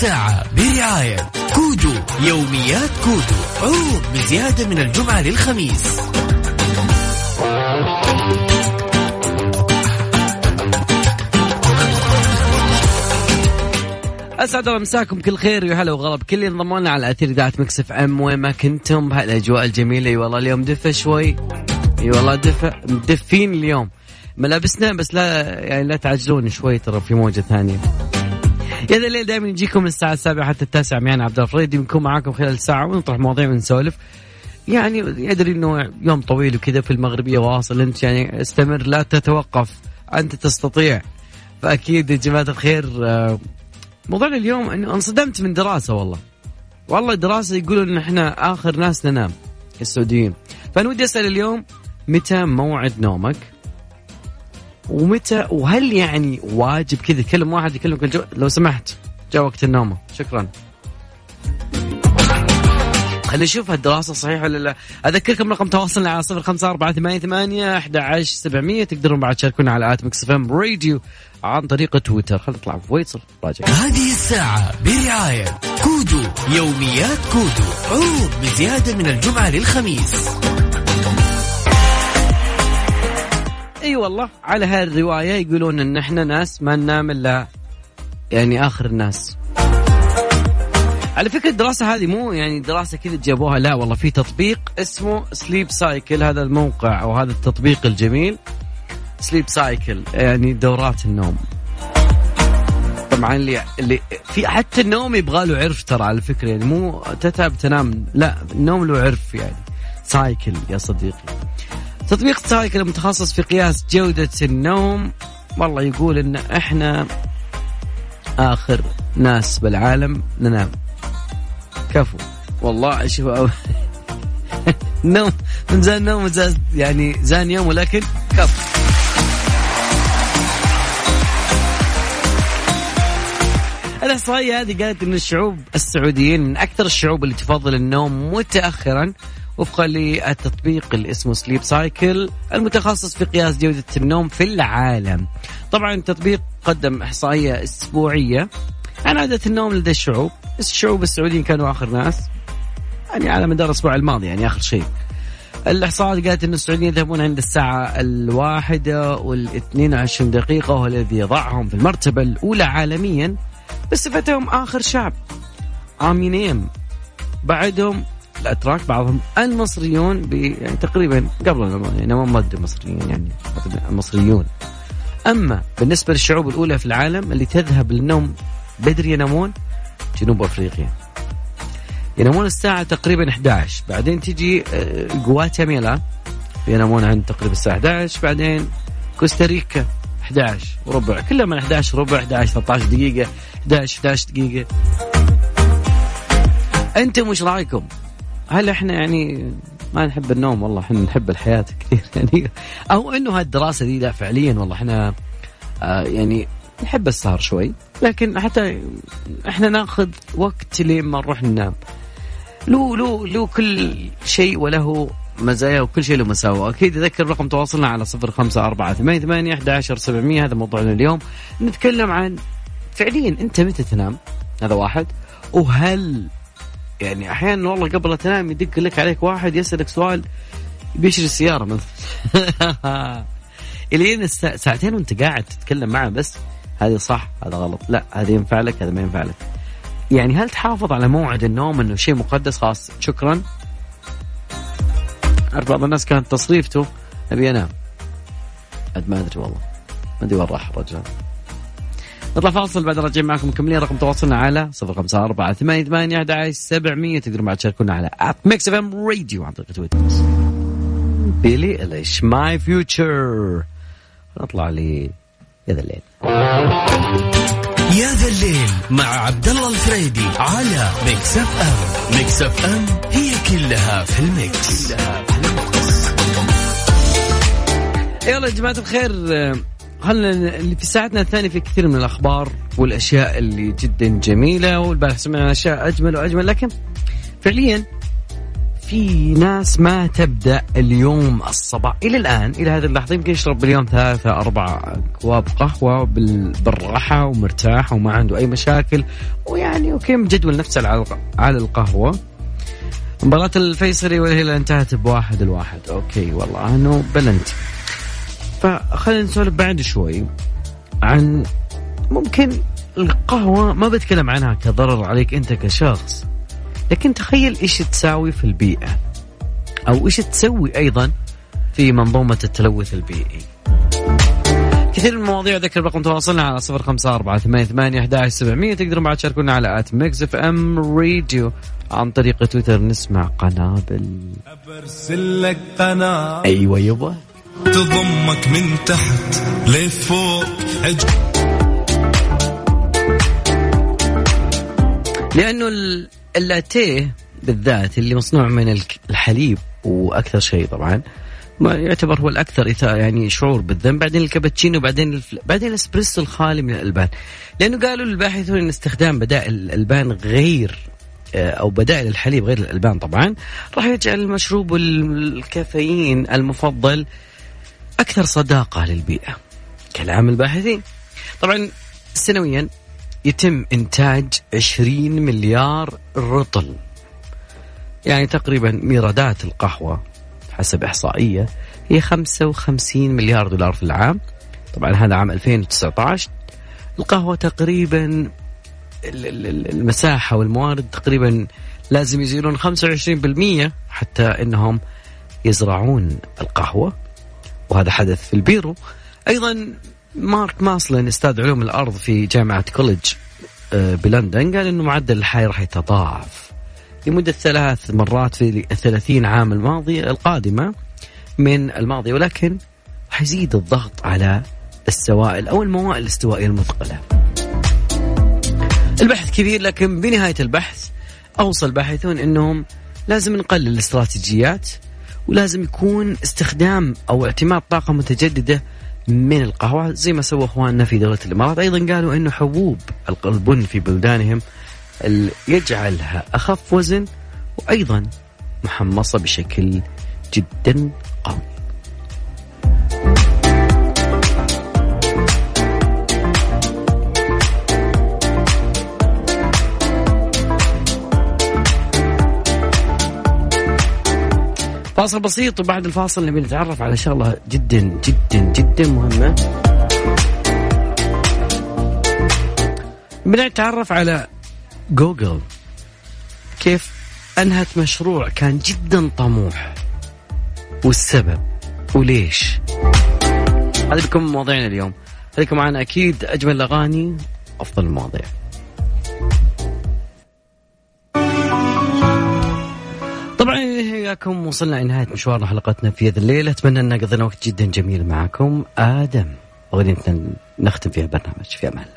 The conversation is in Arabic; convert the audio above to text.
الساعة برعاية كودو يوميات كودو. عروض بزيادة من الجمعة للخميس. أسعد الله مساكم كل خير ويا هلا وغلا بكل من انضموا لنا على أثير إذاعة Mix FM وين ما كنتم بهالأجواء الجميلة. أي والله اليوم دفى شوي. أي والله دفى مدفين اليوم. ملابسنا بس لا يعني لا تعجلون شوي ترى في موجة ثانية. يا ذا الليل دائما يجيكم من الساعة السابعة حتى التاسعة معنا عبد الفريدي بنكون معاكم خلال ساعة ونطرح مواضيع ونسولف. يعني يدري إنه يوم طويل وكذا في المغربية واصل أنت يعني استمر لا تتوقف أنت تستطيع. فأكيد يا جماعة الخير آه، موضوعنا اليوم إنه انصدمت من دراسة والله. والله دراسة يقولون إن إحنا آخر ناس ننام السعوديين. فأنا ودي أسأل اليوم متى موعد نومك؟ ومتى وهل يعني واجب كذا يكلم واحد يكلمك الجو... لو سمحت جاء وقت النوم شكرا. خلينا نشوف هالدراسة صحيحة ولا لا؟ أذكركم رقم تواصلنا على صفر خمسة أربعة ثمانية ثمانية أحد عشر سبعمية. تقدرون بعد تشاركونا على at Mix FM Radio عن طريق تويتر. خلينا نطلع. في فيصل راجع. هذه الساعة برعاية كودو يوميات كودو. عروض بزيادة من الجمعة للخميس. إي والله. على هالروايه يقولون إن إحنا ناس ما ننام إلا يعني آخر الناس. على فكرة الدراسة هذه مو يعني دراسة كذا جابوها لا والله في تطبيق اسمه Sleep Cycle هذا الموقع أو هذا التطبيق الجميل. Sleep Cycle يعني دورات النوم. طبعا اللي اللي في حتى النوم يبغى له عرف ترى على فكرة يعني مو تتعب تنام لا النوم له عرف يعني. Cycle يا صديقي. تطبيق Cycle المتخصص في قياس جودة النوم والله يقول إن إحنا آخر ناس بالعالم ننام. كفو. والله شوف نوم من زان نوم زان يعني زان يوم ولكن كفو. الإحصائية هذه قالت إن الشعوب السعوديين من أكثر الشعوب اللي تفضل النوم متاخرا وفقا للتطبيق اللي اسمه سليب سايكل المتخصص في قياس جودة النوم في العالم. طبعا التطبيق قدم إحصائية أسبوعية عن عادة النوم لدى الشعوب. الشعوب السعوديين كانوا آخر ناس يعني على مدار الأسبوع الماضي يعني آخر شيء. الإحصاءات قالت أن السعوديين يذهبون عند الساعة الواحدة والإثنين وعشرين دقيقة وهو الذي يضعهم في المرتبة الأولى عالميا بصفتهم آخر شعب. آمينين. بعدهم الأتراك بعضهم المصريون يعني تقريبا قبل يعني ما أدري المصريين يعني المصريون أما بالنسبة للشعوب الأولى في العالم اللي تذهب للنوم بدري ينامون جنوب أفريقيا. ينامون الساعة تقريبا 11 بعدين تجي جواتيمالا ينامون عند تقريبا الساعة 11 بعدين كوستاريكا 11 وربع كلها من 11 ربع 11 13 دقيقة 11 11 دقيقة. أنتم وش رأيكم؟ هل إحنا يعني ما نحب النوم؟ والله إحنا نحب الحياة كثير يعني. أو إنه هالدراسه دي لا فعليا والله إحنا آه يعني نحب السهر شوي لكن حتى إحنا ناخذ وقت لين ما نروح ننام. له له له كل شيء وله مزايا وكل شيء له مساوئ. أكيد أذكر رقم تواصلنا على صفر خمسة أربعة ثمانية ثمانية أحد عشر سبعمية. هذا موضوعنا اليوم. نتكلم عن فعليا أنت متى تنام؟ هذا واحد. وهل يعني أحيانا والله قبل تنام يدق لك عليك واحد يسألك سؤال بيشري السيارة مثلا. إلين ساعتين وأنت قاعد تتكلم معه بس هذه صح هذا غلط. لا هذا ينفع لك هذا ما ينفع لك. يعني هل تحافظ على موعد النوم إنه شيء مقدس خاص؟ شكرا. أعرف بعض الناس كانت تصريفته أبي أنام. ما أدري والله. ما أدري وين راح الرجال. نطلع فاصل بعد رجع معكم مكملين. رقم تواصلنا على 054 88 ثمانية 11 700 تقدرون بعد تشاركونا على at Mix FM Radio عن طريق تويتر Billie Eilish؟ My Future نطلع لي يا ذا الليل. يا ذا الليل مع عبد الله الفريدي على Mix FM Mix FM هي كلها في ال mix, كلها في ال mix. يلا يا جماعة الخير. خلنا اللي في ساعتنا الثانية في كثير من الأخبار والأشياء اللي جدا جميلة والبارح سمعنا أشياء أجمل وأجمل لكن فعليا في ناس ما تبدأ اليوم الصباح إلى الآن إلى هذه اللحظة يمكن يشرب باليوم ثلاثة أربع أكواب قهوة بالراحة ومرتاح وما عنده أي مشاكل ويعني okay مجدول نفسه على القهوة. مباراة الفيصلي والهلال انتهت بواحد الواحد okay والله انه بلنتي فخلينا نسولف بعد شوي عن ممكن القهوة ما بتكلم عنها كضرر عليك أنت كشخص لكن تخيل إيش تساوي في البيئة أو إيش تسوي أيضا في منظومة التلوث البيئي. كثير من المواضيع ذكر رقم تواصلنا على صفر خمسة أربعة ثمانية ثمانية أحد سبعمية تقدرون بعد تشاركونا على at Mix FM Radio عن طريق تويتر نسمع قنابل. برسل لك قناة أيوة يبا تضمك من تحت لفوق. لأنه اللاتيه بالذات اللي مصنوع من الحليب وأكثر شيء طبعا ما يعتبر هو الأكثر يعني شعور بالذنب بعدين الكابتشينو بعدين الفل... بعدين الإسبريسو الخالي من الألبان لأنه قالوا الباحثون إن استخدام بدائل الألبان غير آه، أو بدائل الحليب غير الألبان طبعا راح يجعل المشروب الكافيين المفضل أكثر صداقة للبيئة كلام الباحثين. طبعا سنويا يتم إنتاج 20 مليار رطل يعني تقريبا ميرادات القهوة حسب إحصائية هي 55 مليار دولار في العام. طبعا هذا عام 2019 القهوة تقريبا المساحة والموارد تقريبا لازم يزيلون 25% حتى إنهم يزرعون القهوة. وهذا حدث في البيرو أيضا مارك ماسلين أستاذ علوم الأرض في جامعة كوليدج آه، بلندن قال إنه معدل الحي راح يتضاعف لمدة ثلاث مرات في الثلاثين عام الماضيه القادمة من الماضي ولكن راح يزيد الضغط على السوائل أو الموائل الاستوائية المثقلة. البحث كبير لكن بنهاية البحث اوصل الباحثون إنهم لازم نقلل الاستراتيجيات ولازم يكون استخدام أو اعتماد طاقة متجددة من القهوة زي ما سوى أخواننا في دولة الإمارات. أيضا قالوا إنه حبوب البن في بلدانهم يجعلها أخف وزن وأيضا محمصة بشكل جدا قوي. فاصل بسيط وبعد الفاصل نبي نتعرف على شغله جدا جدا جدا مهمة. بنتعرف على جوجل. كيف أنهت مشروع كان جدا طموح. والسبب وليش. هذه بكم مواضيعنا اليوم. خليكم معنا أكيد أجمل الأغاني أفضل المواضيع. وياكم وصلنا إلى نهاية مشوارنا حلقتنا في هذا الليل أتمنى أن قضينا وقت جدا جميل معكم. آدم أغنيتنا نختم فيها البرنامج في أمان الله.